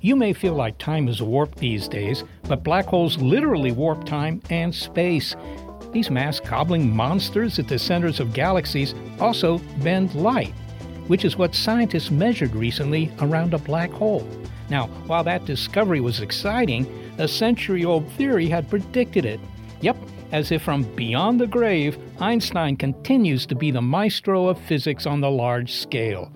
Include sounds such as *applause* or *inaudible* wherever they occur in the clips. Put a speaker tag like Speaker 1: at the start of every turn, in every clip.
Speaker 1: You may feel like time is warped these days, but black holes literally warp time and space. These mass cobbling monsters at the centers of galaxies also bend light, which is what scientists measured recently around a black hole. Now, while that discovery was exciting, a century old theory had predicted it. Yep, as if from beyond the grave, Einstein continues to be the maestro of physics on the large scale.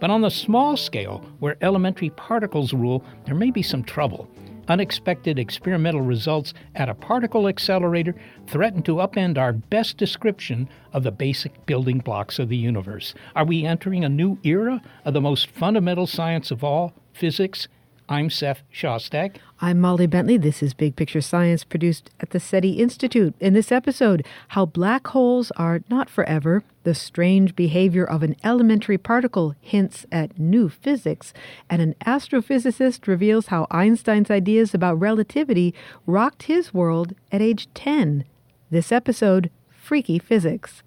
Speaker 1: But on the small scale, where elementary particles rule, there may be some trouble. Unexpected experimental results at a particle accelerator threaten to upend our best description of the basic building blocks of the universe. Are we entering a new era of the most fundamental science of all, physics? I'm Seth Shostak.
Speaker 2: I'm Molly Bentley. This is Big Picture Science produced at the SETI Institute. In this episode, how black holes are not forever, the strange behavior of an elementary particle hints at new physics, and an astrophysicist reveals how Einstein's ideas about relativity rocked his world at age 10. This episode, Phreaky Physics.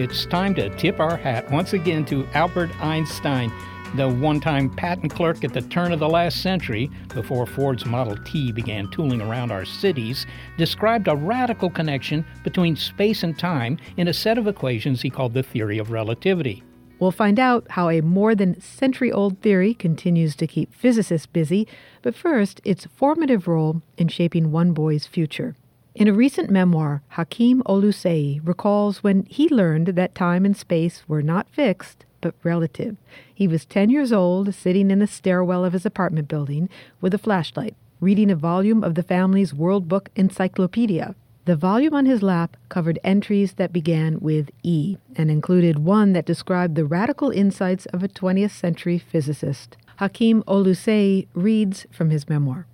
Speaker 1: It's time to tip our hat once again to Albert Einstein, the one time patent clerk at the turn of the last century, before Ford's Model T began tooling around our cities, described a radical connection between space and time in a set of equations he called the theory of relativity.
Speaker 2: We'll find out how a more than century old theory continues to keep physicists busy, but first, its formative role in shaping one boy's future. In a recent memoir, Hakeem Oluseyi recalls when he learned that time and space were not fixed, but relative. He was 10 years old, sitting in the stairwell of his apartment building with a flashlight, reading a volume of the family's World Book Encyclopedia. The volume on his lap covered entries that began with E and included one that described the radical insights of a 20th century physicist. Hakeem Oluseyi reads from his memoir.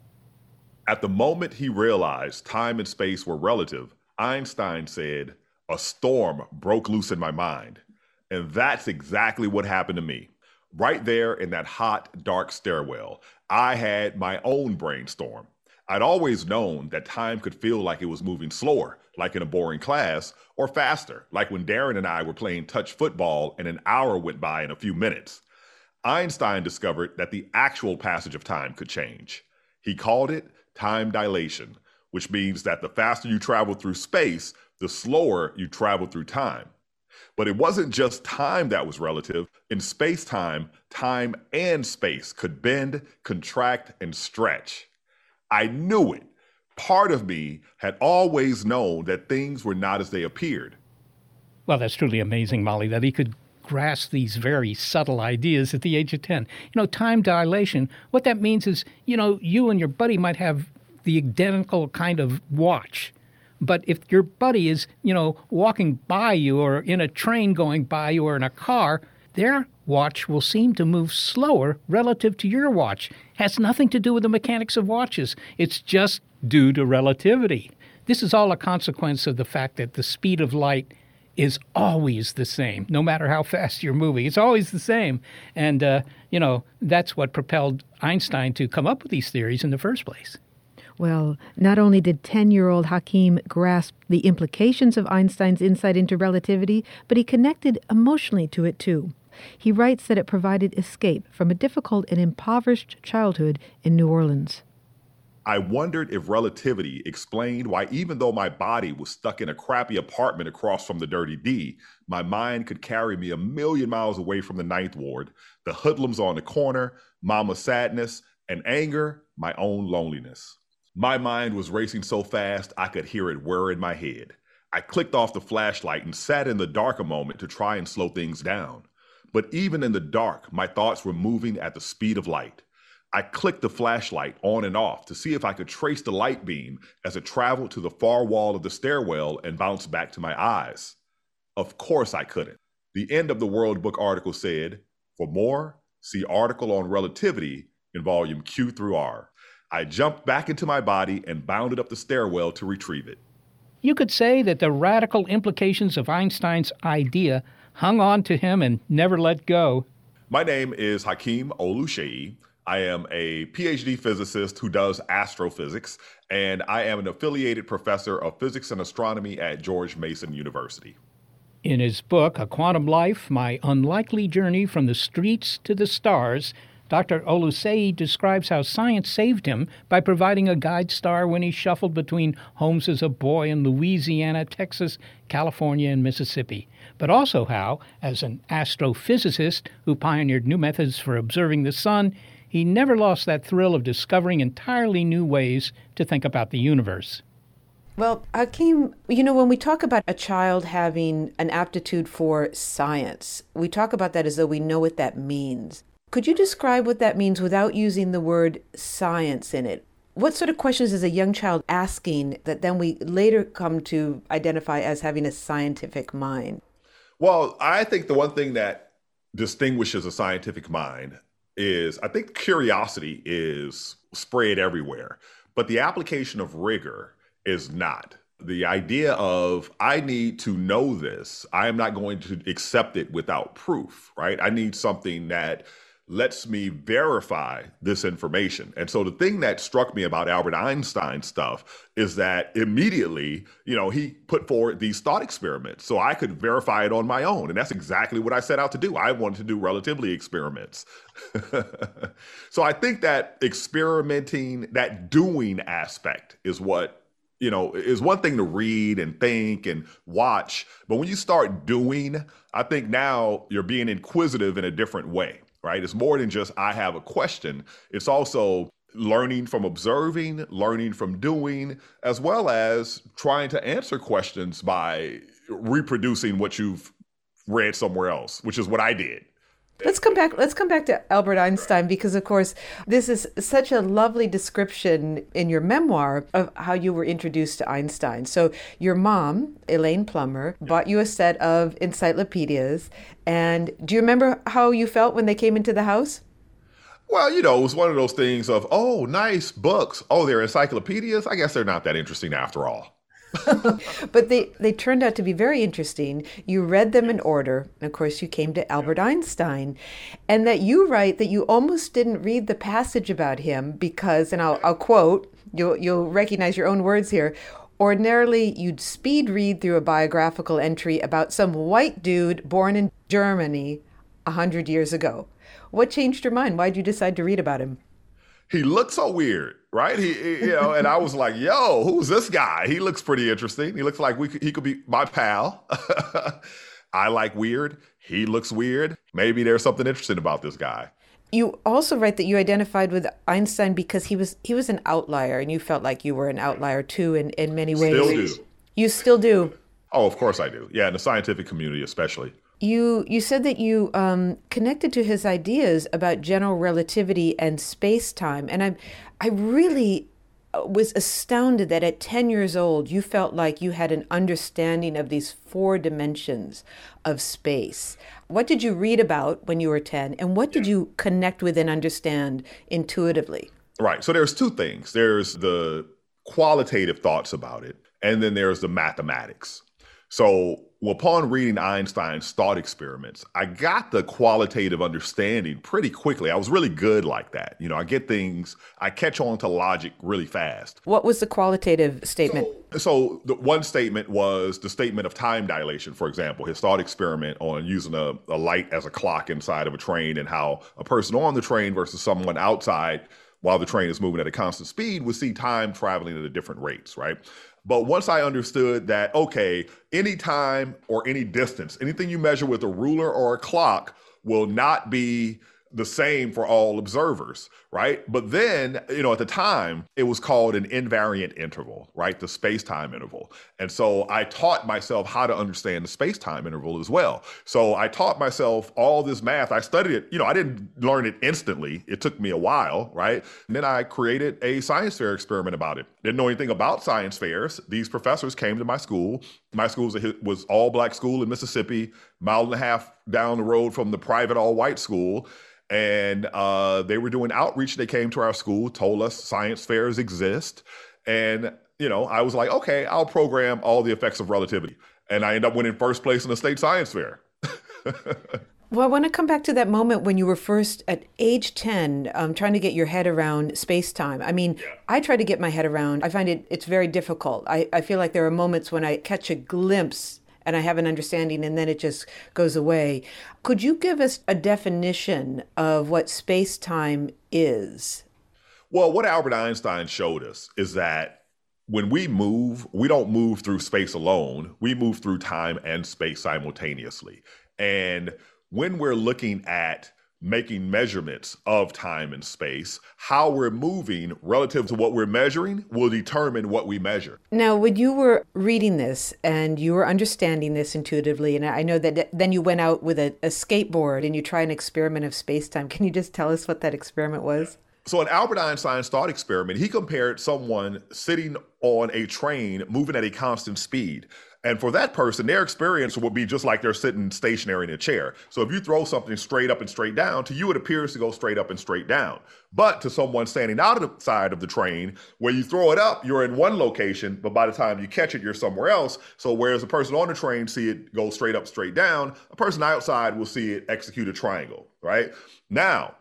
Speaker 3: At the moment he realized time and space were relative, Einstein said, A storm broke loose in my mind. And that's exactly what happened to me. Right there in that hot, dark stairwell, I had my own brainstorm. I'd always known that time could feel like it was moving slower, like in a boring class, or faster, like when Darren and I were playing touch football and an hour went by in a few minutes. Einstein discovered that the actual passage of time could change. He called it time dilation, which means that the faster you travel through space, the slower you travel through time. But it wasn't just time that was relative. In space time, time and space could bend, contract, and stretch. I knew it. Part of me had always known that things were not as they appeared.
Speaker 1: Well, that's truly amazing, Molly, that he could grasp these very subtle ideas at the age of 10. You know, time dilation, what that means is, you know, you and your buddy might have the identical kind of watch. But if your buddy is, you know, walking by you or in a train going by you or in a car, their watch will seem to move slower relative to your watch. Has nothing to do with the mechanics of watches. It's just due to relativity. This is all a consequence of the fact that the speed of light is always the same, no matter how fast you're moving. It's always the same. And, uh, you know, that's what propelled Einstein to come up with these theories in the first place.
Speaker 2: Well, not only did 10 year old Hakeem grasp the implications of Einstein's insight into relativity, but he connected emotionally to it too. He writes that it provided escape from a difficult and impoverished childhood in New Orleans.
Speaker 3: I wondered if relativity explained why, even though my body was stuck in a crappy apartment across from the Dirty D, my mind could carry me a million miles away from the Ninth Ward, the hoodlums on the corner, mama's sadness, and anger, my own loneliness. My mind was racing so fast I could hear it whir in my head. I clicked off the flashlight and sat in the dark a moment to try and slow things down. But even in the dark, my thoughts were moving at the speed of light. I clicked the flashlight on and off to see if I could trace the light beam as it traveled to the far wall of the stairwell and bounced back to my eyes. Of course, I couldn't. The end of the World Book article said, For more, see article on relativity in volume Q through R. I jumped back into my body and bounded up the stairwell to retrieve it.
Speaker 1: You could say that the radical implications of Einstein's idea hung on to him and never let go.
Speaker 3: My name is Hakeem Oluseyi. I am a PhD physicist who does astrophysics, and I am an affiliated professor of physics and astronomy at George Mason University.
Speaker 1: In his book, A Quantum Life My Unlikely Journey from the Streets to the Stars, Dr. Oluseyi describes how science saved him by providing a guide star when he shuffled between homes as a boy in Louisiana, Texas, California, and Mississippi, but also how, as an astrophysicist who pioneered new methods for observing the sun, he never lost that thrill of discovering entirely new ways to think about the universe.
Speaker 2: Well, Hakeem, you know, when we talk about a child having an aptitude for science, we talk about that as though we know what that means. Could you describe what that means without using the word science in it? What sort of questions is a young child asking that then we later come to identify as having a scientific mind?
Speaker 3: Well, I think the one thing that distinguishes a scientific mind is I think curiosity is spread everywhere, but the application of rigor is not. The idea of I need to know this, I am not going to accept it without proof, right? I need something that lets me verify this information. And so the thing that struck me about Albert Einstein stuff is that immediately, you know, he put forward these thought experiments so I could verify it on my own. And that's exactly what I set out to do. I wanted to do relativity experiments. *laughs* so I think that experimenting, that doing aspect is what you know, is one thing to read and think and watch, but when you start doing, I think now you're being inquisitive in a different way right? It's more than just I have a question. It's also learning from observing, learning from doing, as well as trying to answer questions by reproducing what you've read somewhere else, which is what I did.
Speaker 2: Let's come back. Let's come back to Albert Einstein because, of course, this is such a lovely description in your memoir of how you were introduced to Einstein. So, your mom, Elaine Plummer, bought you a set of encyclopedias. And do you remember how you felt when they came into the house?
Speaker 3: Well, you know, it was one of those things of, oh, nice books. Oh, they're encyclopedias. I guess they're not that interesting after all. *laughs*
Speaker 2: but they, they turned out to be very interesting. You read them in order. And of course, you came to Albert Einstein. And that you write that you almost didn't read the passage about him because, and I'll, I'll quote, you'll, you'll recognize your own words here. Ordinarily, you'd speed read through a biographical entry about some white dude born in Germany a hundred years ago. What changed your mind? Why'd you decide to read about him?
Speaker 3: he looked so weird, right? He, he, you know, and I was like, "Yo, who's this guy? He looks pretty interesting. He looks like we could, he could be my pal." *laughs* I like weird. He looks weird. Maybe there's something interesting about this guy.
Speaker 2: You also write that you identified with Einstein because he was he was an outlier, and you felt like you were an outlier too in in many ways.
Speaker 3: Still do.
Speaker 2: You still do.
Speaker 3: Oh, of course I do. Yeah, in the scientific community especially.
Speaker 2: You you said that you um, connected to his ideas about general relativity and space time, and I I really uh, was astounded that at 10 years old you felt like you had an understanding of these four dimensions of space. What did you read about when you were 10 and what did you connect with and understand intuitively?
Speaker 3: Right. So there's two things. There's the qualitative thoughts about it and then there's the mathematics. So well, upon reading Einstein's thought experiments, I got the qualitative understanding pretty quickly. I was really good like that. You know, I get things, I catch on to logic really fast.
Speaker 2: What was the qualitative statement?
Speaker 3: So, so the one statement was the statement of time dilation, for example, his thought experiment on using a, a light as a clock inside of a train and how a person on the train versus someone outside while the train is moving at a constant speed would see time traveling at a different rates, right? But once I understood that, okay, any time or any distance, anything you measure with a ruler or a clock will not be the same for all observers, right? But then, you know, at the time, it was called an invariant interval, right? The space time interval. And so I taught myself how to understand the space time interval as well. So I taught myself all this math. I studied it, you know, I didn't learn it instantly. It took me a while, right? And then I created a science fair experiment about it. Didn't know anything about science fairs. These professors came to my school. My school was, a, was all black school in Mississippi, mile and a half down the road from the private all white school and uh, they were doing outreach. They came to our school, told us science fairs exist, and you know, I was like, okay, I'll program all the effects of relativity, and I end up winning first place in the state science fair. *laughs*
Speaker 2: Well, I want to come back to that moment when you were first at age 10 um, trying to get your head around space time. I mean, yeah. I try to get my head around, I find it it's very difficult. I, I feel like there are moments when I catch a glimpse and I have an understanding and then it just goes away. Could you give us a definition of what space time is?
Speaker 3: Well, what Albert Einstein showed us is that when we move, we don't move through space alone, we move through time and space simultaneously. And when we're looking at making measurements of time and space, how we're moving relative to what we're measuring will determine what we measure.
Speaker 2: Now, when you were reading this and you were understanding this intuitively, and I know that then you went out with a, a skateboard and you try an experiment of space time. Can you just tell us what that experiment was?
Speaker 3: So, in Albert Einstein's thought experiment, he compared someone sitting on a train moving at a constant speed and for that person, their experience would be just like they're sitting stationary in a chair. So if you throw something straight up and straight down, to you it appears to go straight up and straight down. But to someone standing out of the side of the train, where you throw it up, you're in one location, but by the time you catch it, you're somewhere else. So whereas a person on the train see it go straight up, straight down, a person outside will see it execute a triangle, right? Now,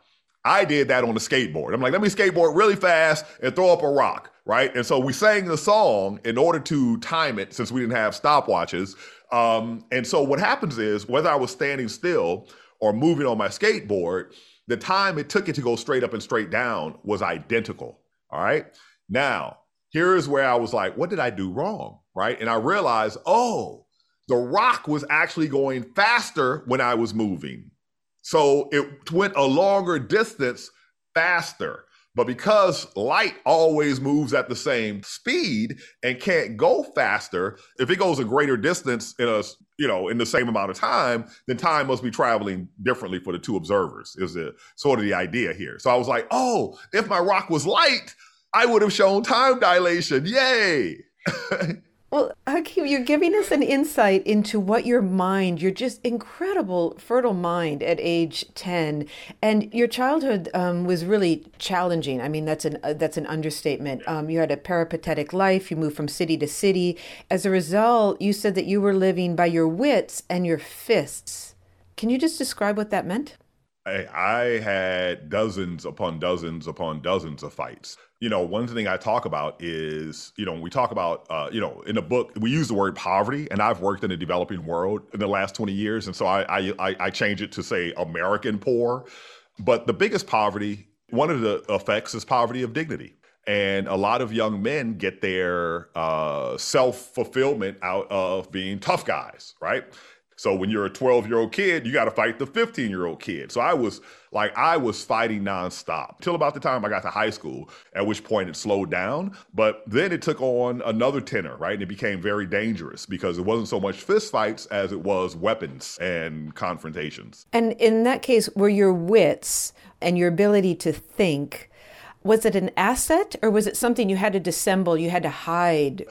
Speaker 3: I did that on a skateboard. I'm like, let me skateboard really fast and throw up a rock right? And so we sang the song in order to time it since we didn't have stopwatches. Um, and so what happens is whether I was standing still or moving on my skateboard, the time it took it to go straight up and straight down was identical. All right. Now, here's where I was like, what did I do wrong? Right. And I realized, oh, the rock was actually going faster when I was moving. So it went a longer distance faster. But because light always moves at the same speed and can't go faster, if it goes a greater distance in a you know in the same amount of time, then time must be traveling differently for the two observers. Is the sort of the idea here. So I was like, oh, if my rock was light, I would have shown time dilation. Yay! *laughs*
Speaker 2: Well, Hakeem, you're giving us an insight into what your mind, your just incredible, fertile mind at age 10, and your childhood um, was really challenging. I mean, that's an uh, that's an understatement. Um, you had a peripatetic life. You moved from city to city. As a result, you said that you were living by your wits and your fists. Can you just describe what that meant?
Speaker 3: I, I had dozens upon dozens upon dozens of fights you know, one thing I talk about is, you know, we talk about, uh, you know, in the book, we use the word poverty, and I've worked in the developing world in the last 20 years. And so I, I, I change it to say American poor. But the biggest poverty, one of the effects is poverty of dignity. And a lot of young men get their uh, self fulfillment out of being tough guys, right? So when you're a 12 year old kid, you got to fight the 15 year old kid. So I was like, I was fighting nonstop till about the time I got to high school, at which point it slowed down. But then it took on another tenor, right? And it became very dangerous because it wasn't so much fist fights as it was weapons and confrontations.
Speaker 2: And in that case, were your wits and your ability to think, was it an asset or was it something you had to dissemble, you had to hide?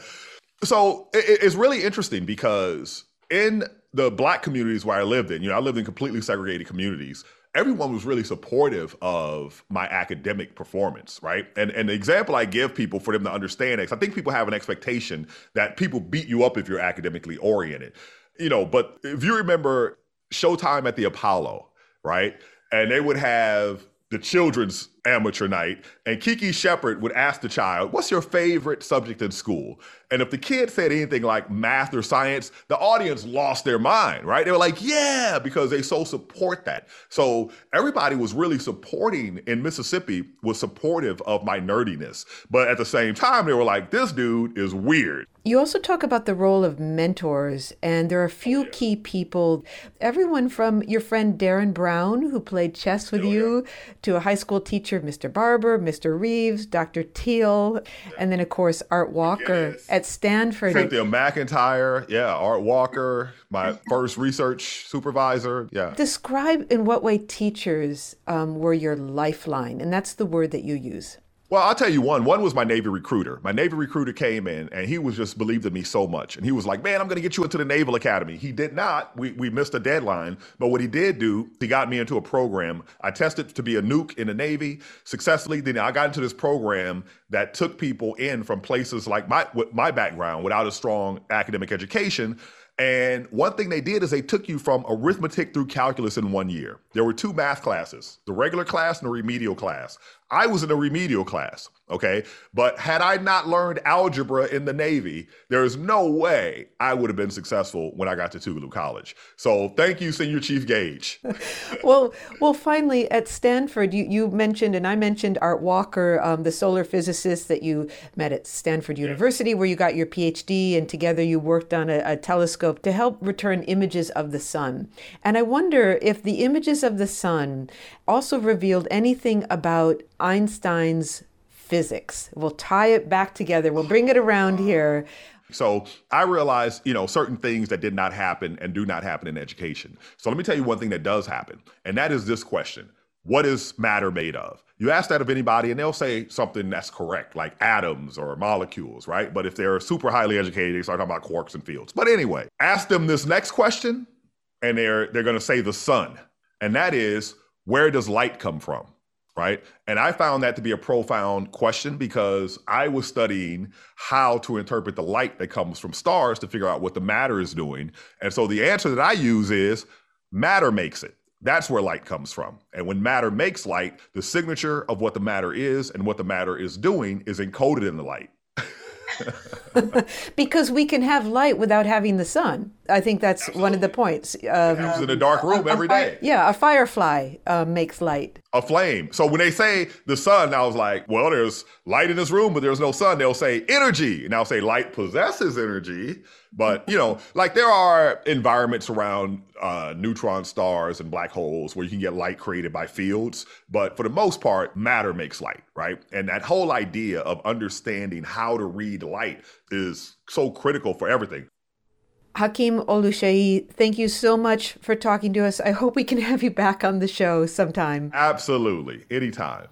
Speaker 3: So it's really interesting because in the black communities where I lived in, you know, I lived in completely segregated communities. Everyone was really supportive of my academic performance, right? And and the example I give people for them to understand is I think people have an expectation that people beat you up if you're academically oriented. You know, but if you remember Showtime at the Apollo, right? And they would have the children's amateur night, and Kiki Shepard would ask the child, What's your favorite subject in school? And if the kid said anything like math or science, the audience lost their mind, right? They were like, Yeah, because they so support that. So everybody was really supporting in Mississippi, was supportive of my nerdiness. But at the same time, they were like, This dude is weird.
Speaker 4: You also talk about the role of mentors, and there are a few key people. Everyone from your friend Darren Brown, who played chess with oh, you, yeah. to a high school teacher, Mr. Barber, Mr. Reeves, Dr. Teal, and then, of course, Art Walker yes. at Stanford.
Speaker 3: Cynthia McIntyre, yeah, Art Walker, my first research supervisor, yeah.
Speaker 4: Describe in what way teachers um, were your lifeline, and that's the word that you use.
Speaker 3: Well, I'll tell you one. One was my Navy recruiter. My Navy recruiter came in and he was just believed in me so much. And he was like, man, I'm going to get you into the Naval Academy. He did not. We, we missed a deadline. But what he did do, he got me into a program. I tested to be a nuke in the Navy successfully. Then I got into this program that took people in from places like my, my background without a strong academic education and one thing they did is they took you from arithmetic through calculus in one year. There were two math classes, the regular class and the remedial class. I was in a remedial class, okay? But had I not learned algebra in the Navy, there is no way I would have been successful when I got to Tougaloo College. So thank you, Senior Chief Gage. *laughs*
Speaker 4: well, well, finally at Stanford, you, you mentioned, and I mentioned Art Walker, um, the solar physicist that you met at Stanford University, where you got your PhD, and together you worked on a, a telescope to help return images of the sun. And I wonder if the images of the sun also revealed anything about Einstein's physics. We'll tie it back together, we'll bring it around here.
Speaker 3: So I realized, you know, certain things that did not happen and do not happen in education. So let me tell you one thing that does happen, and that is this question What is matter made of? You ask that of anybody, and they'll say something that's correct, like atoms or molecules, right? But if they're super highly educated, they start talking about quarks and fields. But anyway, ask them this next question, and they're they're going to say the sun, and that is where does light come from? Right. And I found that to be a profound question because I was studying how to interpret the light that comes from stars to figure out what the matter is doing. And so the answer that I use is matter makes it. That's where light comes from. And when matter makes light, the signature of what the matter is and what the matter is doing is encoded in the light. *laughs*
Speaker 4: because we can have light without having the sun. I think that's Absolutely. one of the points.
Speaker 3: Um, it in a dark room every day.
Speaker 4: Yeah, a firefly uh, makes light.
Speaker 3: A flame. So when they say the sun, I was like, well, there's light in this room, but there's no sun. They'll say energy, and I'll say light possesses energy. But you know, like there are environments around uh, neutron stars and black holes where you can get light created by fields. But for the most part, matter makes light, right? And that whole idea of understanding how to read light is so critical for everything.
Speaker 4: Hakeem Oluseyi, thank you so much for talking to us. I hope we can have you back on the show sometime.
Speaker 3: Absolutely, anytime.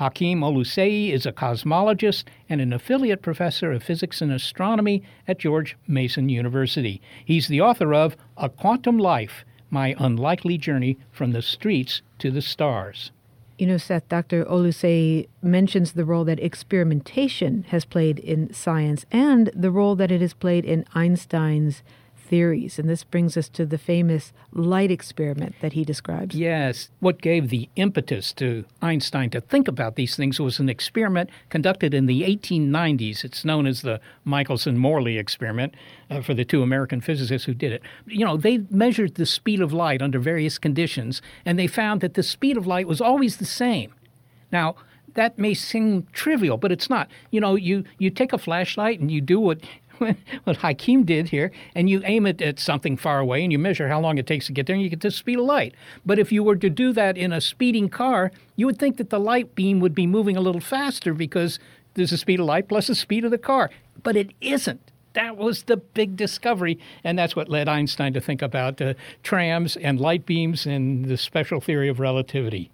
Speaker 1: Hakeem Oluseyi is a cosmologist and an affiliate professor of physics and astronomy at George Mason University. He's the author of A Quantum Life My Unlikely Journey from the Streets to the Stars.
Speaker 2: You know, Seth, Dr. Oluseyi mentions the role that experimentation has played in science and the role that it has played in Einstein's theories. And this brings us to the famous light experiment that he describes.
Speaker 1: Yes. What gave the impetus to Einstein to think about these things was an experiment conducted in the 1890s. It's known as the Michelson Morley experiment uh, for the two American physicists who did it. You know, they measured the speed of light under various conditions, and they found that the speed of light was always the same. Now, that may seem trivial, but it's not. You know, you, you take a flashlight and you do what *laughs* what Hakeem did here, and you aim it at something far away and you measure how long it takes to get there, and you get the speed of light. But if you were to do that in a speeding car, you would think that the light beam would be moving a little faster because there's the speed of light plus the speed of the car. But it isn't. That was the big discovery, and that's what led Einstein to think about uh, trams and light beams and the special theory of relativity.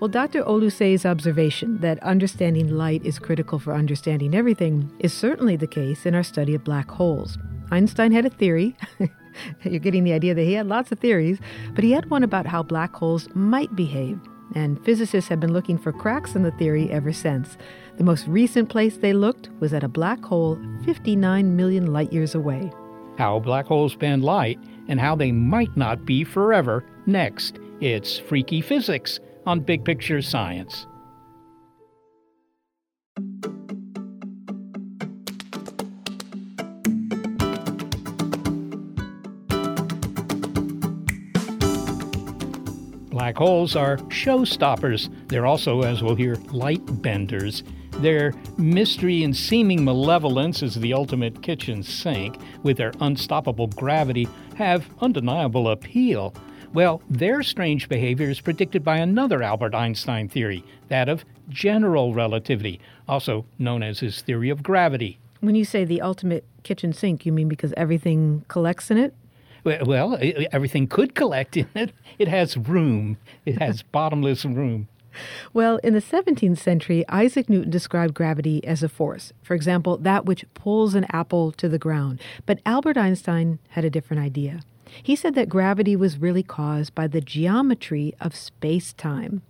Speaker 2: Well, Dr. Oluseyi's observation that understanding light is critical for understanding everything is certainly the case in our study of black holes. Einstein had a theory. *laughs* You're getting the idea that he had lots of theories, but he had one about how black holes might behave. and physicists have been looking for cracks in the theory ever since. The most recent place they looked was at a black hole 59 million light years away.
Speaker 1: How black holes bend light and how they might not be forever next. It's Phreaky Physics on Big Picture Science. Black holes are showstoppers. They're also, as we'll hear, light benders. Their mystery and seeming malevolence as the ultimate kitchen sink, with their unstoppable gravity, have undeniable appeal. Well, their strange behavior is predicted by another Albert Einstein theory, that of general relativity, also known as his theory of gravity.
Speaker 2: When you say the ultimate kitchen sink, you mean because everything collects in it?
Speaker 1: Well, everything could collect in it. It has room, it has *laughs* bottomless room.
Speaker 2: Well, in the 17th century, Isaac Newton described gravity as a force. For example, that which pulls an apple to the ground. But Albert Einstein had a different idea. He said that gravity was really caused by the geometry of space time.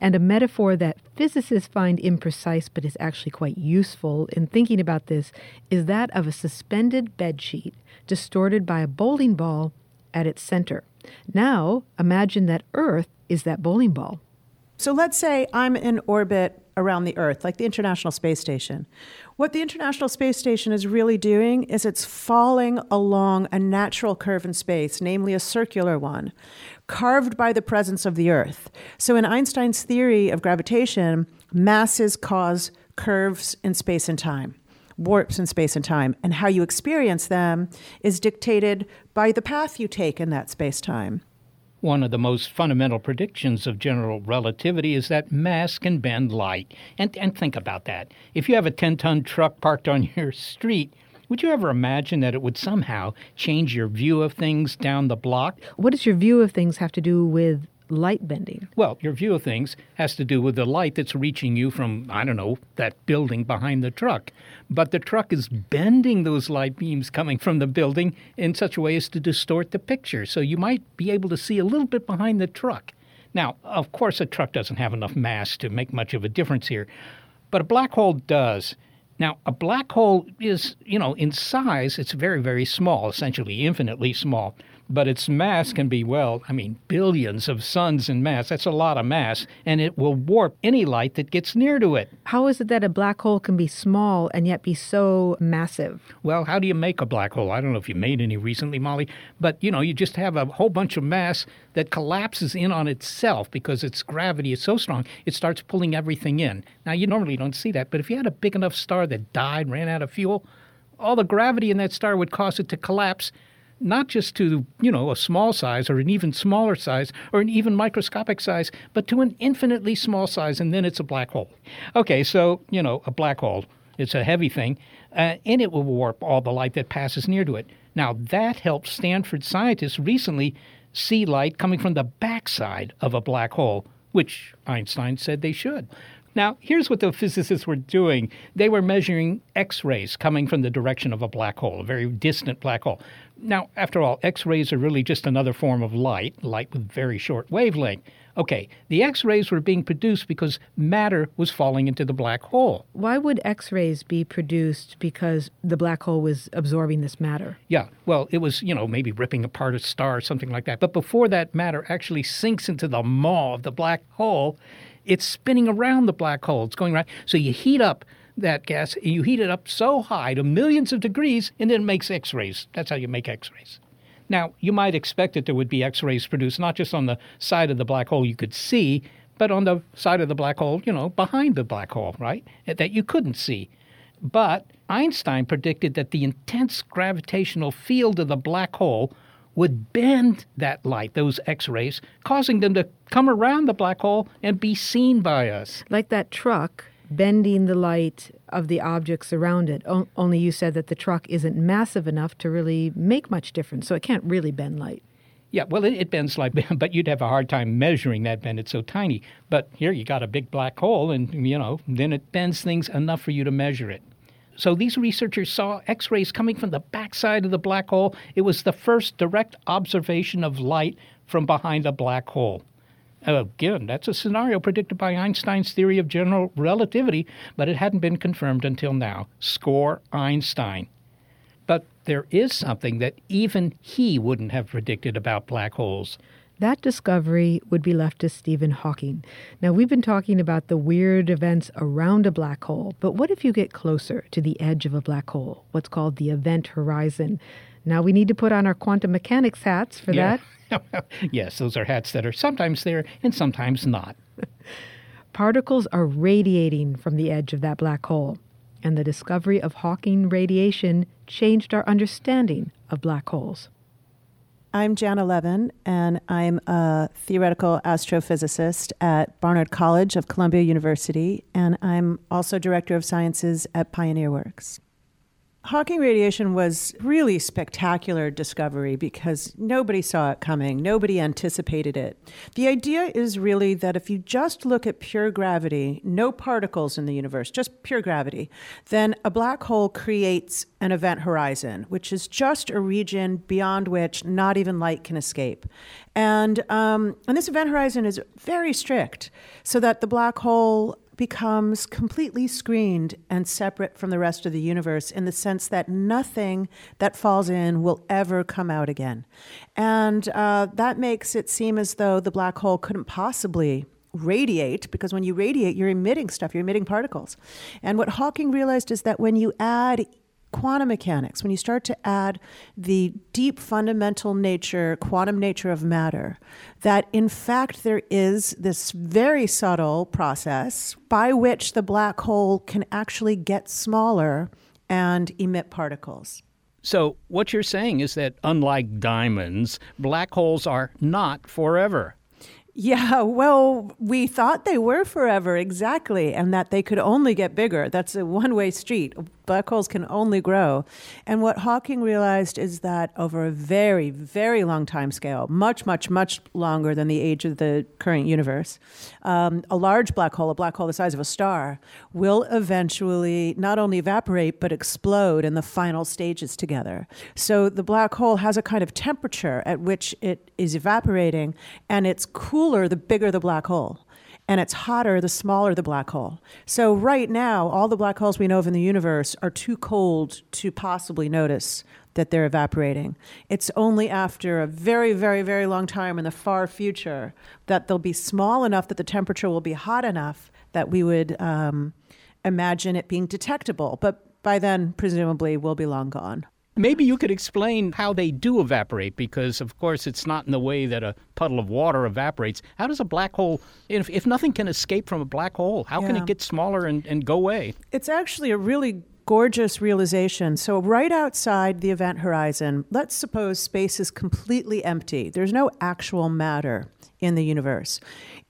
Speaker 2: And a metaphor that physicists find imprecise but is actually quite useful in thinking about this is that of a suspended bedsheet distorted by a bowling ball at its center. Now, imagine that Earth is that bowling ball.
Speaker 5: So let's say I'm in orbit around the Earth, like the International Space Station. What the International Space Station is really doing is it's falling along a natural curve in space, namely a circular one, carved by the presence of the Earth. So in Einstein's theory of gravitation, masses cause curves in space and time warps in space and time, and how you experience them is dictated by the path you take in that space time.
Speaker 1: One of the most fundamental predictions of general relativity is that mass can bend light. And, and think about that. If you have a 10 ton truck parked on *laughs* your street, would you ever imagine that it would somehow change your view of things down the block?
Speaker 2: What does your view of things have to do with light bending?
Speaker 1: Well, your view of things has to do with the light that's reaching you from, I don't know, that building behind the truck. But the truck is bending those light beams coming from the building in such a way as to distort the picture. So you might be able to see a little bit behind the truck. Now, of course, a truck doesn't have enough mass to make much of a difference here, but a black hole does. Now, a black hole is, you know, in size, it's very, very small, essentially infinitely small but its mass can be, well, I mean, billions of suns in mass. That's a lot of mass, and it will warp any light that gets near to it.
Speaker 2: How is it that a black hole can be small and yet be so massive?
Speaker 1: Well, how do you make a black hole? I don't know if you made any recently, Molly, but you know, you just have a whole bunch of mass that collapses in on itself because its gravity is so strong, it starts pulling everything in. Now, you normally don't see that, but if you had a big enough star that died, ran out of fuel, all the gravity in that star would cause it to collapse not just to, you know, a small size or an even smaller size or an even microscopic size, but to an infinitely small size, and then it's a black hole. Okay, so, you know, a black hole, it's a heavy thing, uh, and it will warp all the light that passes near to it. Now, that helped Stanford scientists recently see light coming from the backside of a black hole, which Einstein said they should. Now, here's what the physicists were doing. They were measuring X rays coming from the direction of a black hole, a very distant black hole. Now, after all, X rays are really just another form of light, light with very short wavelength. Okay, the X rays were being produced because matter was falling into the black hole.
Speaker 2: Why would X rays be produced because the black hole was absorbing this matter?
Speaker 1: Yeah, well, it was, you know, maybe ripping apart a star or something like that. But before that matter actually sinks into the maw of the black hole, it's spinning around the black hole. It's going right. So you heat up that gas, you heat it up so high to millions of degrees, and then it makes X rays. That's how you make X rays. Now, you might expect that there would be X rays produced not just on the side of the black hole you could see, but on the side of the black hole, you know, behind the black hole, right? That you couldn't see. But Einstein predicted that the intense gravitational field of the black hole would bend that light, those X rays, causing them to come around the black hole and be seen by us.
Speaker 2: Like that truck bending the light of the objects around it. O- only you said that the truck isn't massive enough to really make much difference, so it can't really bend light.
Speaker 1: Yeah, well, it, it bends like, *laughs* but you'd have a hard time measuring that bend. It's so tiny. But here you got a big black hole, and you know, then it bends things enough for you to measure it. So these researchers saw X rays coming from the backside of the black hole. It was the first direct observation of light from behind a black hole. Again, that's a scenario predicted by Einstein's theory of general relativity, but it hadn't been confirmed until now. Score Einstein. But there is something that even he wouldn't have predicted about black holes.
Speaker 2: That discovery would be left to Stephen Hawking. Now, we've been talking about the weird events around a black hole, but what if you get closer to the edge of a black hole, what's called the event horizon? Now, we need to put on our quantum mechanics hats for
Speaker 1: Yeah.
Speaker 2: that. *laughs* *laughs*
Speaker 1: yes, those are hats that are sometimes there and sometimes not. *laughs*
Speaker 2: Particles are radiating from the edge of that black hole, and the discovery of Hawking radiation changed our understanding of black holes.
Speaker 5: I'm Janna Levin, and I'm a theoretical astrophysicist at Barnard College of Columbia University, and I'm also director of sciences at Pioneer Works. Hawking radiation was really spectacular discovery because nobody saw it coming. Nobody anticipated it. The idea is really that if you just look at pure gravity, no particles in the universe, just pure gravity, then a black hole creates an event horizon, which is just a region beyond which not even light can escape. And, um, and this event horizon is very strict so that the black hole becomes completely screened and separate from the rest of the universe in the sense that nothing that falls in will ever come out again. And uh, that makes it seem as though the black hole couldn't possibly radiate because when you radiate, you're emitting stuff, you're emitting particles. And what Hawking realized is that when you add quantum mechanics, when you start to add the deep fundamental nature, quantum nature of matter, that in fact there is this very subtle process by which the black hole can actually get smaller and emit particles.
Speaker 1: So, what you're saying is that unlike diamonds, black holes are not forever.
Speaker 5: Yeah, well, we thought they were forever, exactly, and that they could only get bigger. That's a one way street. Black holes can only grow. And what Hawking realized is that over a very, very long time scale, much, much, much longer than the age of the current universe, um, a large black hole, a black hole the size of a star, will eventually not only evaporate, but explode in the final stages together. So the black hole has a kind of temperature at which it is evaporating, and it's cooler the bigger the black hole and it's hotter the smaller the black hole. So, right now, all the black holes we know of in the universe are too cold to possibly notice that they're evaporating. It's only after a very, very, very long time in the far future that they'll be small enough that the temperature will be hot enough that we would um, imagine it being detectable. But by then, presumably, we'll be long gone.
Speaker 1: Maybe you could explain how they do evaporate, because of course it's not in the way that a puddle of water evaporates. How does a black hole, if, if nothing can escape from a black hole, how can it get smaller and, and go away?
Speaker 5: It's actually a really gorgeous realization. So, right outside the event horizon, let's suppose space is completely empty. There's no actual matter in the universe.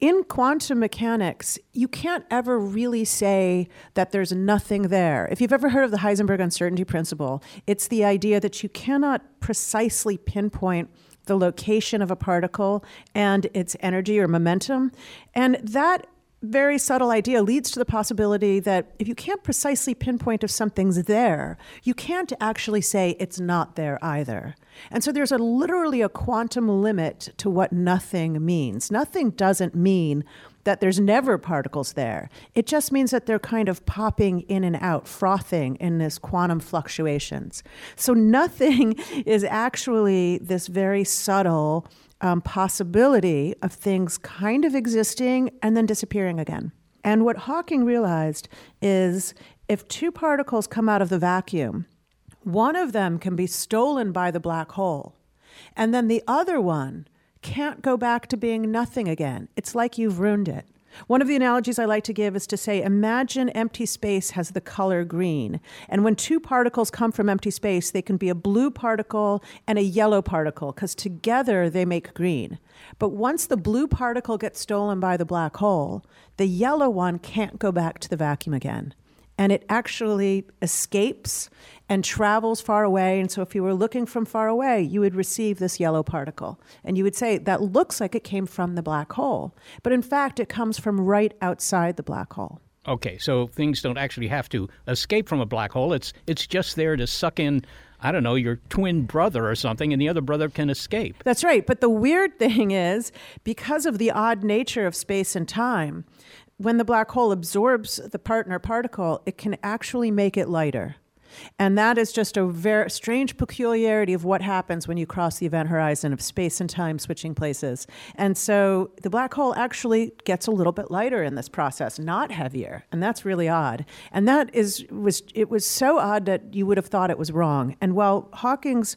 Speaker 5: In quantum mechanics, you can't ever really say that there's nothing there. If you've ever heard of the Heisenberg uncertainty principle, it's the idea that you cannot precisely pinpoint the location of a particle and its energy or momentum. And that very subtle idea leads to the possibility that if you can't precisely pinpoint if something's there, you can't actually say it's not there either. And so there's a literally a quantum limit to what nothing means. Nothing doesn't mean that there's never particles there. It just means that they're kind of popping in and out, frothing in this quantum fluctuations. So nothing *laughs* is actually this very subtle um, possibility of things kind of existing and then disappearing again. And what Hawking realized is if two particles come out of the vacuum, one of them can be stolen by the black hole, and then the other one can't go back to being nothing again. It's like you've ruined it. One of the analogies I like to give is to say imagine empty space has the color green. And when two particles come from empty space, they can be a blue particle and a yellow particle because together they make green. But once the blue particle gets stolen by the black hole, the yellow one can't go back to the vacuum again and it actually escapes and travels far away. And so, if you were looking from far away, you would receive this yellow particle. And you would say, that looks like it came from the black hole. But in fact, it comes from right outside the black hole.
Speaker 1: Okay, so things don't actually have to escape from a black hole. It's it's just there to suck in I don't know, your twin brother or something, and the other brother can escape.
Speaker 5: That's right. But the weird *laughs* thing is, because of the odd nature of space and time, when the black hole absorbs the partner particle, it can actually make it lighter. And that is just a very strange peculiarity of what happens when you cross the event horizon of space and time switching places. And so the black hole actually gets a little bit lighter in this process, not heavier. And that's really odd. And that is was it was so odd that you would have thought it was wrong. And while Hawking's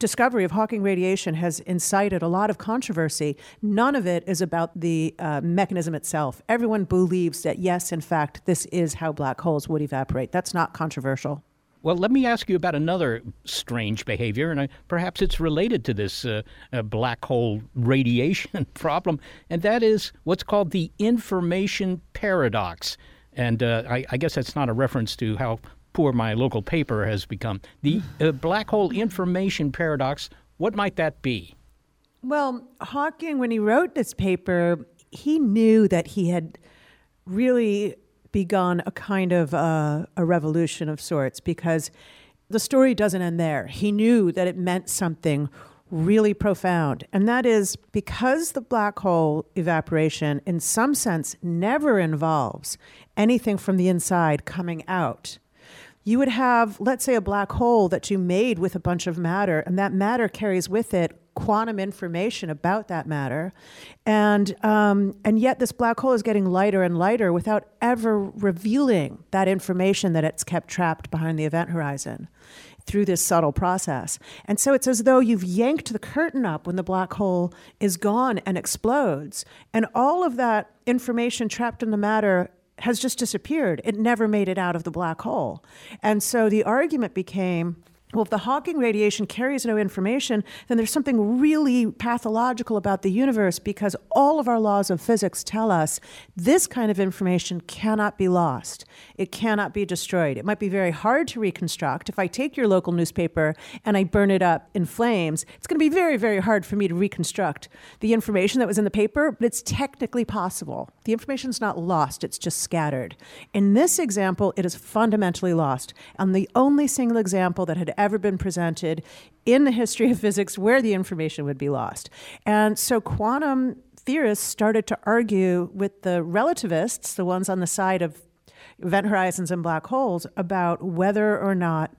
Speaker 5: discovery of Hawking radiation has incited a lot of controversy. None of it is about the uh, mechanism itself. Everyone believes that, yes, in fact, this is how black holes would evaporate. That's not controversial.
Speaker 1: Well, let me ask you about another strange behavior, and uh, perhaps it's related to this uh, uh, black hole radiation *laughs* problem, and that is what's called the information paradox. And uh, I, I, guess that's not a reference to how poor my local paper has become. The uh, black hole information paradox, what might that be?
Speaker 5: Well, Hawking, when he wrote this paper, he knew that he had really begun a kind of uh, a revolution of sorts because the story doesn't end there. He knew that it meant something really profound, and that is because the black hole evaporation, in some sense, never involves anything from the inside coming out you would have, let's say, a black hole that you made with a bunch of matter, and that matter carries with it quantum information about that matter, and um, and yet this black hole is getting lighter and lighter without ever revealing that information that it's kept trapped behind the event horizon through this subtle process. And so it's as though you've yanked the curtain up when the black hole is gone and explodes, and all of that information trapped in the matter has just disappeared. It never made it out of the black hole. And so the argument became well, if the Hawking radiation carries no information, then there's something really pathological about the universe because all of our laws of physics tell us this kind of information cannot be lost. It cannot be destroyed. It might be very hard to reconstruct. If I take your local newspaper and I burn it up in flames, it's going to be very, very hard for me to reconstruct the information that was in the paper, but it's technically possible. The information is not lost, it's just scattered. In this example, it is fundamentally lost. And the only single example that had ever been presented in the history of physics where the information would be lost. And so quantum theorists started to argue with the relativists, the ones on the side of event horizons and black holes, about whether or not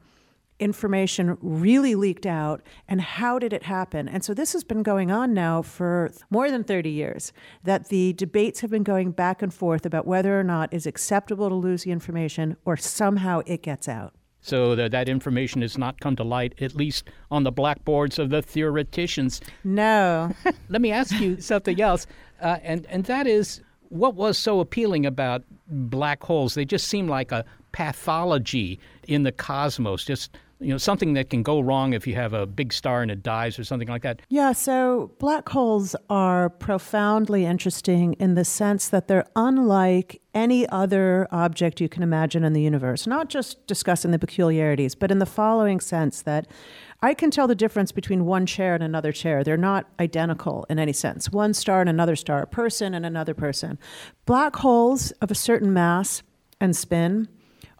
Speaker 5: information really leaked out and how did it happen? And so this has been going on now for more than 30 years that the debates have been going back and forth about whether or not it's acceptable to lose the information or somehow it gets out
Speaker 1: so that that information has not come to light, at least on the blackboards of the theoreticians.
Speaker 5: No. *laughs*
Speaker 1: Let me ask you something else, uh, and and that is what was so appealing about black holes? They just seem like a pathology in the cosmos, just you know something that can go wrong if you have a big star and it dies or something like that.
Speaker 5: Yeah, so black holes are profoundly interesting in the sense that they're unlike any other object you can imagine in the universe. Not just discussing the peculiarities, but in the following sense that I can tell the difference between one chair and another chair. They're not identical in any sense. One star and another star, a person and another person. Black holes of a certain mass and spin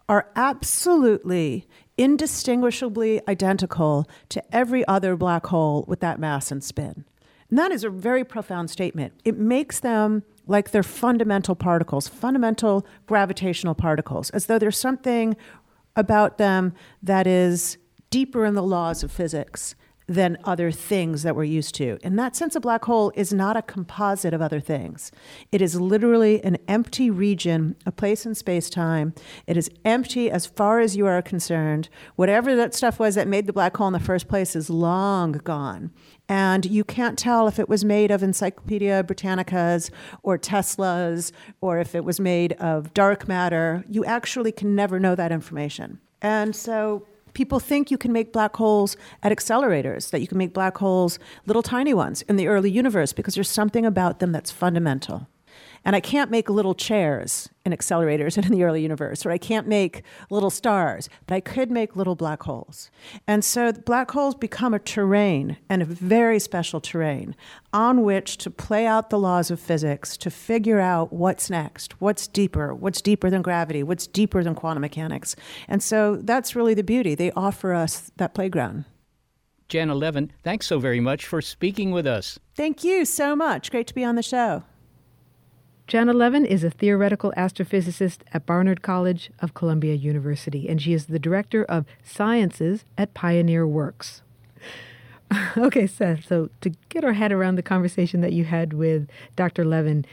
Speaker 5: are absolutely indistinguishably identical to every other black hole with that mass and spin. And that is a very profound statement. It makes them like they're fundamental particles, fundamental gravitational particles, as though there's something about them that is deeper in the laws of physics than other things that we're used to. In that sense, a black hole is not a composite of other things. It is literally an empty region, a place in space time. It is empty as far as you are concerned. Whatever that stuff was that made the black hole in the first place is long gone. And you can't tell if it was made of Encyclopedia Britannicas or Teslas or if it was made of dark matter. You actually can never know that information. And so people think you can make black holes at accelerators, that you can make black holes, little tiny ones, in the early universe because there's something about them that's fundamental. And I can't make little chairs in accelerators *laughs* and in the early universe, or I can't make little stars, but I could make little black holes. And so black holes become a terrain, and a very special terrain, on which to play out the laws of physics, to figure out what's next, what's deeper, what's deeper than gravity, what's deeper than quantum mechanics. And so that's really the beauty. They offer us that playground.
Speaker 1: Janna Levin, thanks so very much for speaking with us.
Speaker 5: Thank you so much. Great to be on the show.
Speaker 2: Janna Levin is a theoretical astrophysicist at Barnard College of Columbia University, and she is the director of sciences at Pioneer Works. *laughs* okay, Seth, so to get our head around the conversation that you had with Dr. Levin,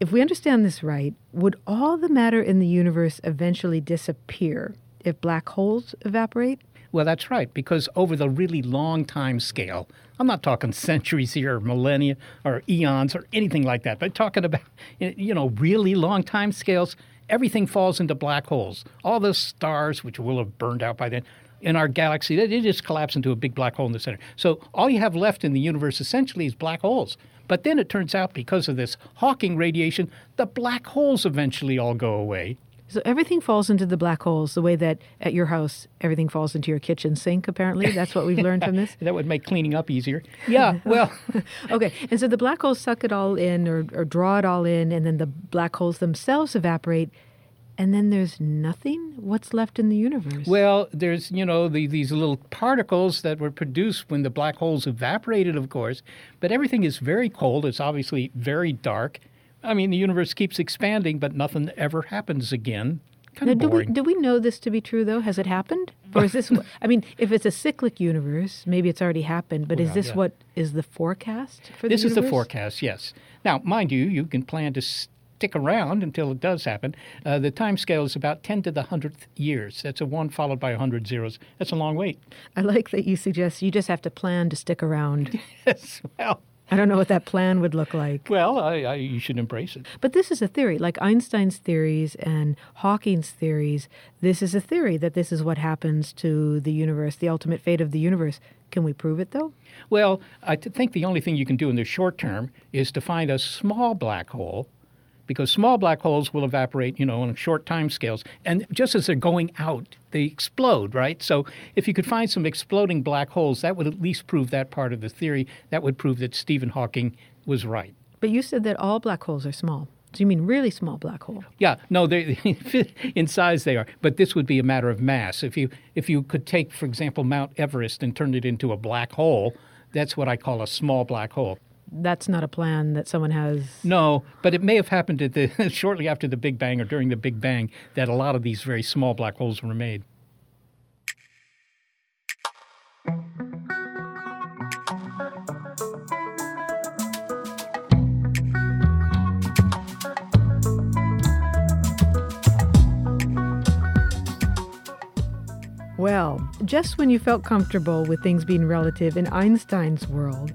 Speaker 2: if we understand this right, would all the matter in the universe eventually disappear if black holes evaporate?
Speaker 1: Well, that's right, because over the really long time scale, I'm not talking centuries here or millennia or eons or anything like that, but talking about, you know, really long time scales, everything falls into black holes. All the stars, which will have burned out by then, in our galaxy, they just collapse into a big black hole in the center. So all you have left in the universe essentially is black holes. But then it turns out because of this Hawking radiation, the black holes eventually all go away.
Speaker 2: So everything falls into the black holes the way that at your house everything falls into your kitchen sink, apparently. That's what we've learned from this. *laughs*
Speaker 1: that would make cleaning up easier. *laughs* Yeah, well. *laughs*
Speaker 2: okay, and so the black holes suck it all in or, or draw it all in, and then the black holes themselves evaporate. And then there's nothing? What's left in the universe?
Speaker 1: Well, there's, you know, the, these little particles that were produced when the black holes evaporated, of course. But everything is very cold. It's obviously very dark. I mean, the universe keeps expanding, but nothing ever happens again. Kind of
Speaker 2: do
Speaker 1: boring.
Speaker 2: we, do we know this to be true, though? Has it happened? Or is this, I mean, if it's a cyclic universe, maybe it's already happened, but
Speaker 1: Well,
Speaker 2: is this
Speaker 1: yeah.
Speaker 2: what is the forecast for
Speaker 1: this
Speaker 2: the
Speaker 1: is the forecast, yes. Now, mind you, you can plan to stick around until it does happen. Uh, the time scale is about 10 to the 100th years. That's a 1 followed by 100 zeros. That's a long wait.
Speaker 2: I like that you suggest you just have to plan to stick around. *laughs*
Speaker 1: Yes, well,
Speaker 2: I don't know what that plan would look like.
Speaker 1: well I, I, you should embrace it.
Speaker 2: But this is a theory, like Einstein's theories and Hawking's theories. This is a theory that this is what happens to the universe, the ultimate fate of the universe. Can we prove it, though?
Speaker 1: Well, I think the only thing you can do in the short term is to find a small black hole because small black holes will evaporate, you know, on short time scales. And just as they're going out, they explode, right? So if you could find some exploding black holes, that would at least prove that part of the theory. That would prove that Stephen Hawking was right.
Speaker 2: But you said that all black holes are small. So you mean really small black hole?
Speaker 1: Yeah, no, they *laughs* in size they are, but this would be a matter of mass. If you if you could take, for example, Mount Everest and turn it into a black hole, that's what I call a small black hole.
Speaker 2: That's not a plan that someone has.
Speaker 1: No, but it may have happened at the *laughs* shortly after the Big Bang or during the Big Bang that a lot of these very small black holes were made.
Speaker 2: Well, just when you felt comfortable with things being relative in Einstein's world,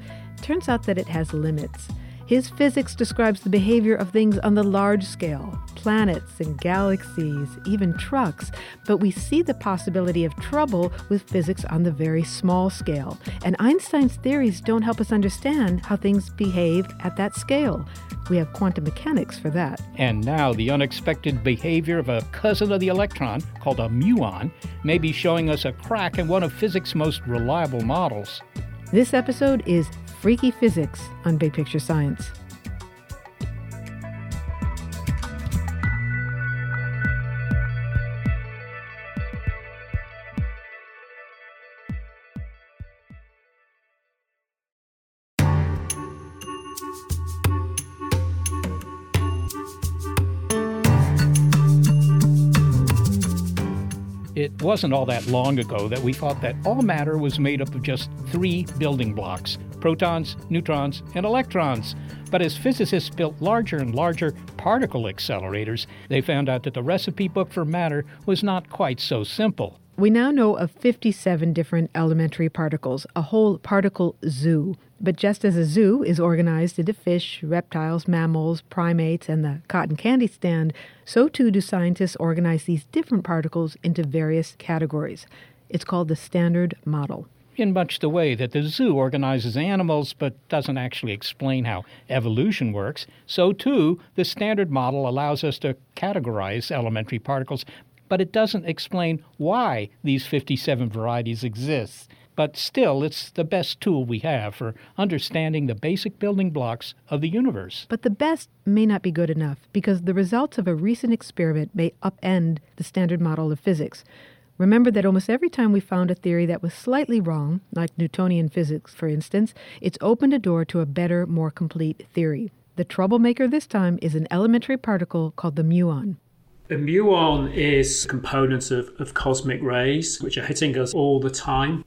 Speaker 2: turns out that it has limits. His physics describes the behavior of things on the large scale planets and galaxies, even trucks. But we see the possibility of trouble with physics on the very small scale. And Einstein's theories don't help us understand how things behave at that scale. We have quantum mechanics for that.
Speaker 1: And now the unexpected behavior of a cousin of the electron, called a muon, may be showing us a crack in one of physics' most reliable models.
Speaker 2: This episode is Phreaky Physics on Big Picture Science.
Speaker 1: It wasn't all that long ago that we thought that all matter was made up of just three building blocks protons, neutrons, and electrons. But as physicists built larger and larger particle accelerators, they found out that the recipe book for matter was not quite so simple.
Speaker 2: We now know of 57 different elementary particles, a whole particle zoo. But just as a zoo is organized into fish, reptiles, mammals, primates, and the cotton candy stand, so too do scientists organize these different particles into various categories. It's called the Standard Model.
Speaker 1: in much the way that the zoo organizes animals but doesn't actually explain how evolution works, so too the Standard Model allows us to categorize elementary particles, but it doesn't explain why these 57 varieties exist. But still, it's the best tool we have for understanding the basic building blocks of the universe.
Speaker 2: But the best may not be good enough because the results of a recent experiment may upend the standard model of physics. Remember that almost every time we found a theory that was slightly wrong, like Newtonian physics, for instance, it's opened a door to a better, more complete theory. The troublemaker this time is an elementary particle called the muon.
Speaker 6: A muon is components of, of cosmic rays, which are hitting us all the time.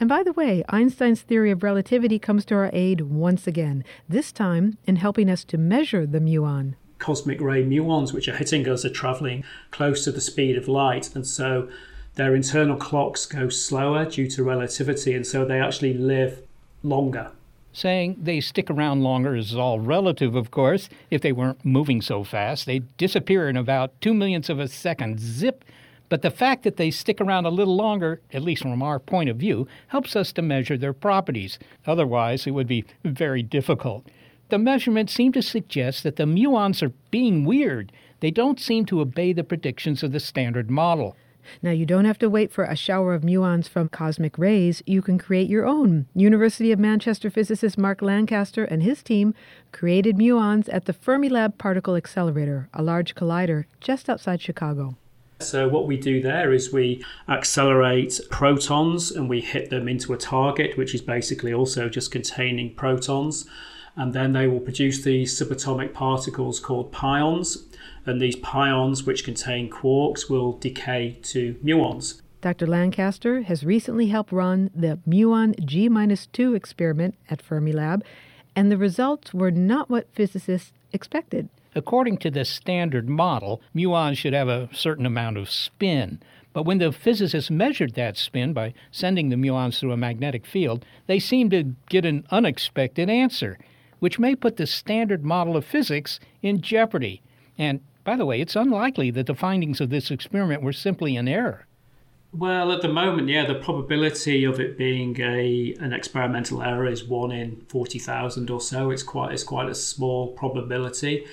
Speaker 2: And by the way, Einstein's theory of relativity comes to our aid once again, this time in helping us to measure the muon.
Speaker 6: Cosmic ray muons, which are hitting us, are traveling close to the speed of light, and so their internal clocks go slower due to relativity, and so they actually live longer.
Speaker 1: Saying they stick around longer is all relative, of course. If they weren't moving so fast, they'd disappear in about two millionths of a second. Zip! But the fact that they stick around a little longer, at least from our point of view, helps us to measure their properties. Otherwise, it would be very difficult. The measurements seem to suggest that the muons are being weird. They don't seem to obey the predictions of the standard model.
Speaker 2: Now, you don't have to wait for a shower of muons from cosmic rays. You can create your own. University of Manchester physicist Mark Lancaster and his team created muons at the Fermilab Particle Accelerator, a large collider just outside Chicago.
Speaker 6: So, what we do there is we accelerate protons and we hit them into a target, which is basically also just containing protons. And then they will produce these subatomic particles called pions. And these pions, which contain quarks, will decay to muons.
Speaker 2: Dr. Lancaster has recently helped run the muon G 2 experiment at Fermilab, and the results were not what physicists expected.
Speaker 1: According to the standard model, muons should have a certain amount of spin. But when the physicists measured that spin by sending the muons through a magnetic field, they seemed to get an unexpected answer, which may put the standard model of physics in jeopardy. And by the way, it's unlikely that the findings of this experiment were simply an error.
Speaker 6: Well, at the moment, yeah, the probability of it being a an experimental error is one in forty thousand or so. It's quite it's quite a small probability.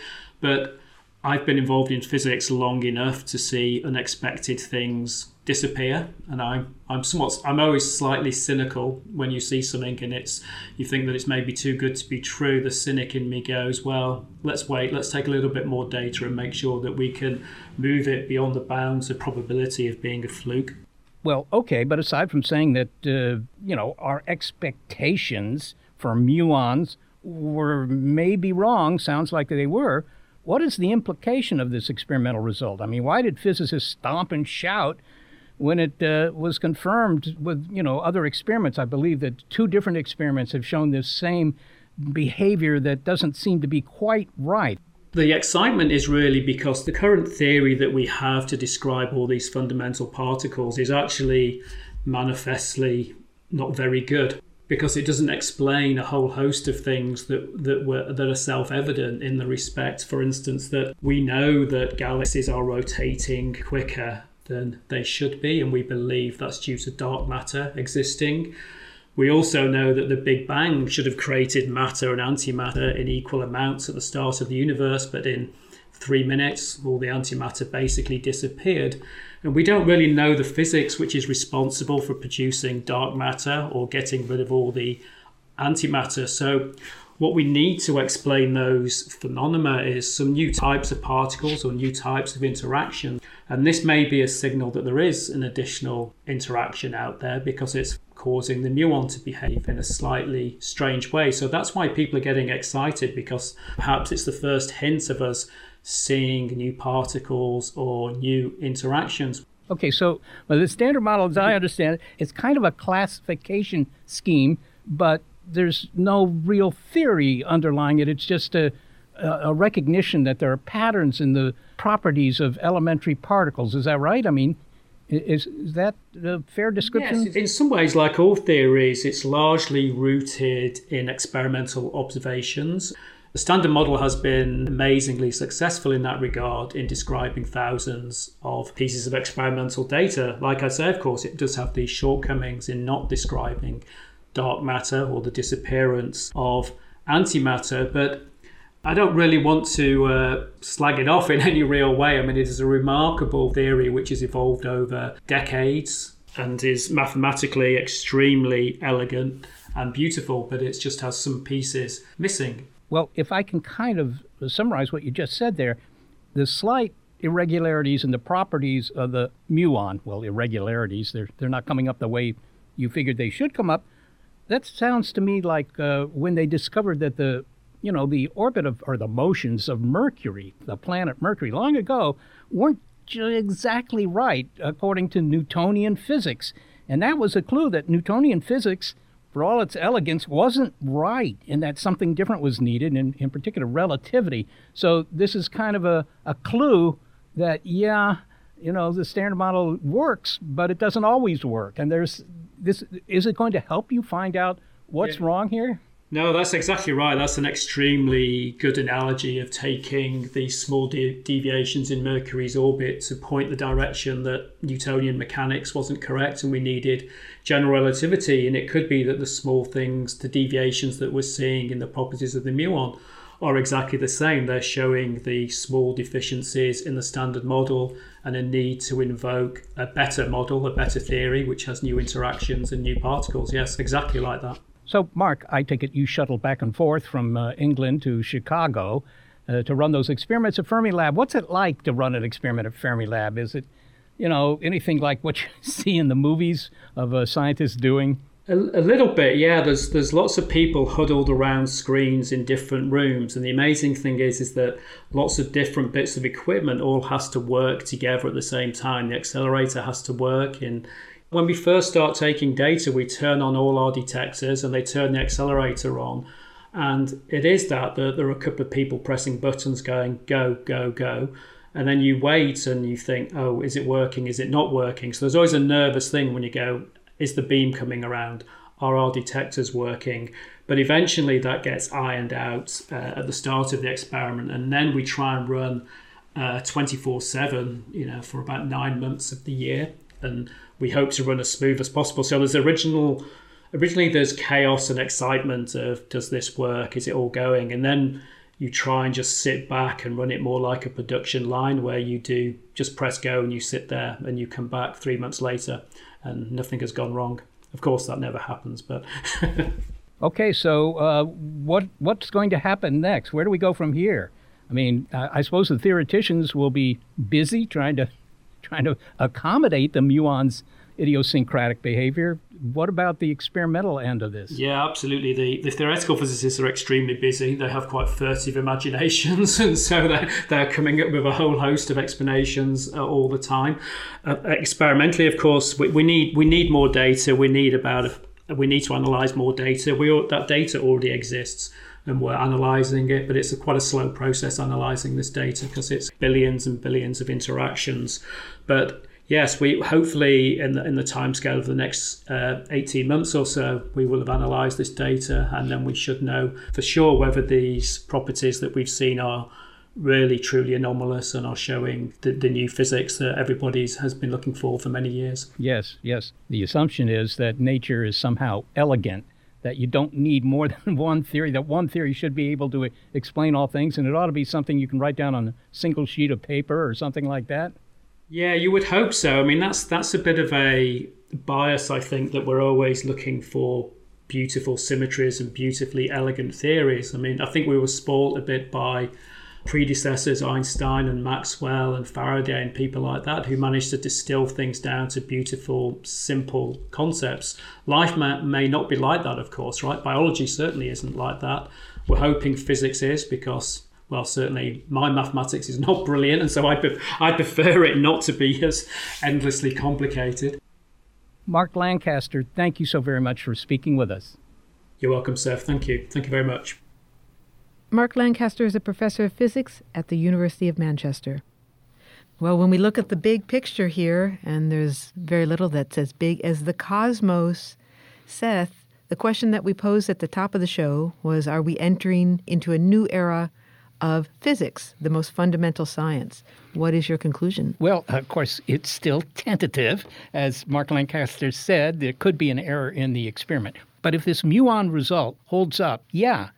Speaker 6: But I've been involved in physics long enough to see unexpected things disappear, and I'm I'm somewhat I'm always slightly cynical when you see something and it's you think that it's maybe too good to be true. The cynic in me goes, well, let's wait, let's take a little bit more data and make sure that we can move it beyond the bounds of probability of being a fluke.
Speaker 1: Well, okay, but aside from saying that uh, you know our expectations for muons were maybe wrong, sounds like they were what is the implication of this experimental result? I mean, why did physicists stomp and shout when it uh, was confirmed with you know other experiments? I believe that two different experiments have shown this same behavior that doesn't seem to be quite right.
Speaker 6: The excitement is really because the current theory that we have to describe all these fundamental particles is actually manifestly not very good because it doesn't explain a whole host of things that that were that are self-evident in the respect for instance that we know that galaxies are rotating quicker than they should be and we believe that's due to dark matter existing we also know that the Big Bang should have created matter and antimatter in equal amounts at the start of the universe, but in three minutes, all the antimatter basically disappeared. And we don't really know the physics which is responsible for producing dark matter or getting rid of all the antimatter. So, what we need to explain those phenomena is some new types of particles or new types of interaction. And this may be a signal that there is an additional interaction out there because it's causing the muon to behave in a slightly strange way. So that's why people are getting excited because perhaps it's the first hint of us seeing new particles or new interactions.
Speaker 1: Okay, so well, the standard model, as I understand it, is kind of a classification scheme, but there's no real theory underlying it. It's just a, a recognition that there are patterns in the properties of elementary particles. Is that right? I mean, is, is that a fair description?
Speaker 6: Yes, in some ways, like all theories, it's largely rooted in experimental observations The standard model has been amazingly successful in that regard in describing thousands of pieces of experimental data. Like I say, of course, it does have these shortcomings in not describing dark matter or the disappearance of antimatter, but I don't really want to uh, slag it off in *laughs* any real way. I mean, it is a remarkable theory which has evolved over decades and is mathematically extremely elegant and beautiful, but it just has some pieces missing.
Speaker 1: Well, if I can kind of summarize what you just said there, the slight irregularities in the properties of the muon, well, irregularities, they're, they're not coming up the way you figured they should come up. That sounds to me like uh, when they discovered that the, you know, the orbit of, or the motions of Mercury, the planet Mercury, long ago, weren't exactly right according to Newtonian physics. And that was a clue that Newtonian physics for all its elegance, wasn't right, and that something different was needed, in, in particular relativity. So this is kind of a, a clue that, yeah, you know, the standard model works, but it doesn't always work. And there's this is it going to help you find out what's yeah. wrong here?
Speaker 6: No, that's exactly right. That's an extremely good analogy of taking these small de- deviations in Mercury's orbit to point the direction that Newtonian mechanics wasn't correct and we needed general relativity. And it could be that the small things, the deviations that we're seeing in the properties of the muon, are exactly the same. They're showing the small deficiencies in the standard model and a need to invoke a better model, a better theory, which has new interactions and new particles. Yes, exactly like that.
Speaker 1: So, Mark, I take it you shuttled back and forth from uh, England to Chicago uh, to run those experiments at Fermilab. What's it like to run an experiment at Fermilab? Is it, you know, anything like what you *laughs* see in the movies of uh, scientists doing?
Speaker 6: A, a, little bit, yeah. There's there's lots of people huddled around screens in different rooms, and the amazing thing is is that lots of different bits of equipment all has to work together at the same time. The accelerator has to work in when we first start taking data, we turn on all our detectors and they turn the accelerator on. And it is that, that there are a couple of people pressing buttons going, go, go, go. And then you wait and you think, oh, is it working? Is it not working? So there's always a nervous thing when you go, is the beam coming around? Are our detectors working? But eventually that gets ironed out uh, at the start of the experiment. And then we try and run uh, 24 7, you know, for about nine months of the year. And we hope to run as smooth as possible. So there's original originally there's chaos and excitement of does this work? Is it all going? And then you try and just sit back and run it more like a production line where you do just press go and you sit there and you come back three months later and nothing has gone wrong. Of course, that never happens, but. *laughs*
Speaker 1: okay, so uh, what what's going to happen next? Where do we go from here? I mean, I suppose the theoreticians will be busy trying to trying to accommodate the muon's idiosyncratic behavior. What about the experimental end of this?
Speaker 6: Yeah, absolutely. The, the theoretical physicists are extremely busy. They have quite furtive imaginations, *laughs* and so they're, they're coming up with a whole host of explanations uh, all the time. Uh, experimentally, of course, we, we, need we need more data. We need about a, we need to analyze more data. We that data already exists and we're analyzing it, but it's a, quite a slow process analyzing this data because it's billions and billions of interactions. But yes, we hopefully in the in the timescale of the next uh, 18 months or so, we will have analysed this data, and then we should know for sure whether these properties that we've seen are really truly anomalous and are showing the, the new physics that everybody's has been looking for for many years.
Speaker 1: Yes, yes. The assumption is that nature is somehow elegant that you don't need more *laughs* than one theory, that one theory should be able to explain all things, and it ought to be something you can write down on a single sheet of paper or something like that?
Speaker 6: Yeah, you would hope so. I mean, that's that's a bit of a bias, I think, that we're always looking for beautiful symmetries and beautifully elegant theories. I mean, I think we were spoilt a bit by predecessors, Einstein and Maxwell and Faraday and people like that, who managed to distill things down to beautiful, simple concepts. Life may, may not be like that, of course, right? Biology certainly isn't like that. We're hoping physics is because well, certainly my mathematics is not brilliant, and so I, pre- I prefer it not to be as endlessly complicated.
Speaker 1: Mark Lancaster, thank you so very much for speaking with us.
Speaker 6: You're welcome, Seth. Thank you. Thank you very much.
Speaker 2: Mark Lancaster is a professor of physics at the University of Manchester. Well, when we look at the big picture here, and there's very little that's as big as the cosmos, Seth, The question that we posed at the top of the show was Are we entering into a new era of physics, the most fundamental science? What is your conclusion?
Speaker 1: Well, of course, it's still tentative. As Mark Lancaster said, there could be an error in the experiment. But if this muon result holds up, yeah,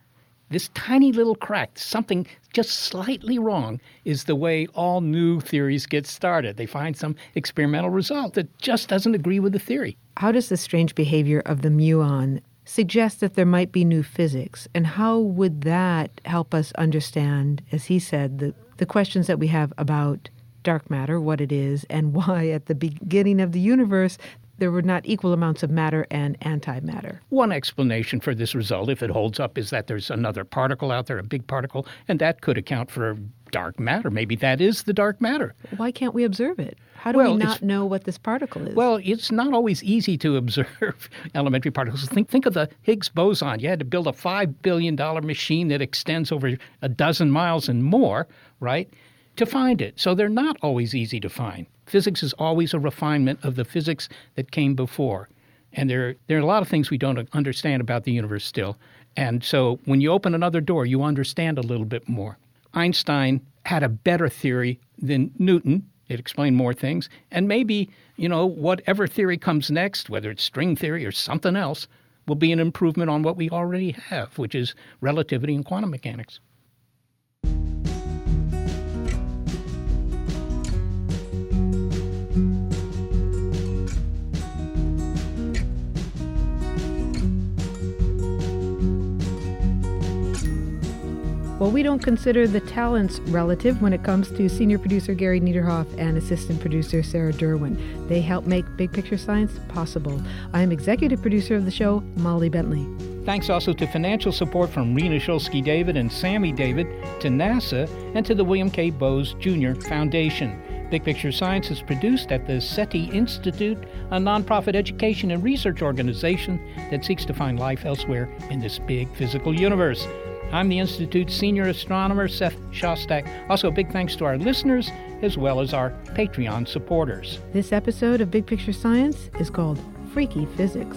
Speaker 1: this tiny little crack, something just slightly wrong, is the way all new theories get started. They find some experimental result that just doesn't agree with the theory.
Speaker 2: How does the strange behavior of the muon suggest that there might be new physics? And how would that help us understand, as he said, the, the questions that we have about dark matter, what it is, and *laughs* why at the beginning of the universe there were not equal amounts of matter and antimatter.
Speaker 1: One explanation for this result, if it holds up, is that there's another particle out there, a big particle, and that could account for dark matter. Maybe that is the dark matter.
Speaker 2: Why can't we observe it? How do
Speaker 1: Well,
Speaker 2: we not know what this particle is?
Speaker 1: Well, it's not always easy to observe *laughs* elementary particles. Think, think of the Higgs boson. You had to build a $5 billion machine that extends over a dozen miles and more, right, to find it. So they're not always easy to find. Physics is always a refinement of the physics that came before. And there, there are a lot of things we don't understand about the universe still. And so when you open another door, you understand a little bit more. Einstein had a better theory than Newton. It explained more things. And maybe, you know, whatever theory comes next, whether it's string theory or something else, will be an improvement on what we already have, which is relativity and quantum mechanics.
Speaker 2: Well, we don't consider the talents relative when it comes to senior producer Gary Niederhoff and assistant producer Sarah Derwin. They help make Big Picture Science possible. I am executive producer of the show, Molly Bentley.
Speaker 1: Thanks also to financial support from Rena Shulsky David and Sammy David, to NASA, and to the William K. Bowes Jr. Foundation. Big Picture Science is produced at the SETI Institute, a nonprofit education and research organization that seeks to find life elsewhere in this big physical universe. I'm the Institute's senior astronomer, Seth Shostak. Also, big thanks to our listeners as well as our Patreon supporters.
Speaker 2: This episode of Big Picture Science is called Phreaky Physics.